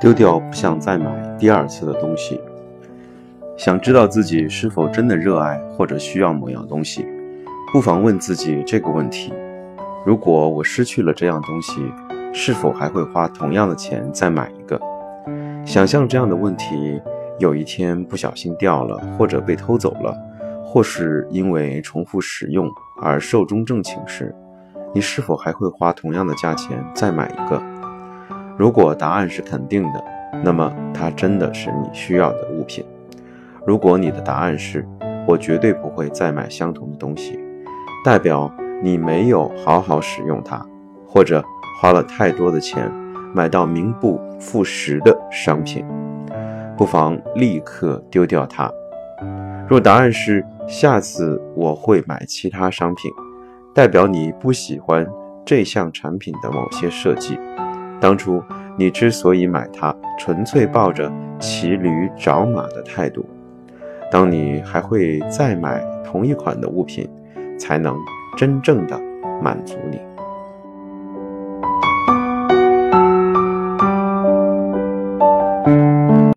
丢掉不想再买第二次的东西。想知道自己是否真的热爱或者需要某样东西，不妨问自己这个问题：如果我失去了这样东西，是否还会花同样的钱再买一个？想象这样的问题，有一天不小心掉了，或者被偷走了，或是因为重复使用而寿终正寝时，你是否还会花同样的价钱再买一个？如果答案是肯定的，那么它真的是你需要的物品。如果你的答案是“我绝对不会再买相同的东西”，代表你没有好好使用它，或者花了太多的钱买到名不副实的商品，不妨立刻丢掉它。若答案是下次我会买其他商品代表你不喜欢这项产品的某些设计。当初你之所以买它纯粹抱着骑驴找马的态度。当你还会再买同一款的物品才能真正的满足你。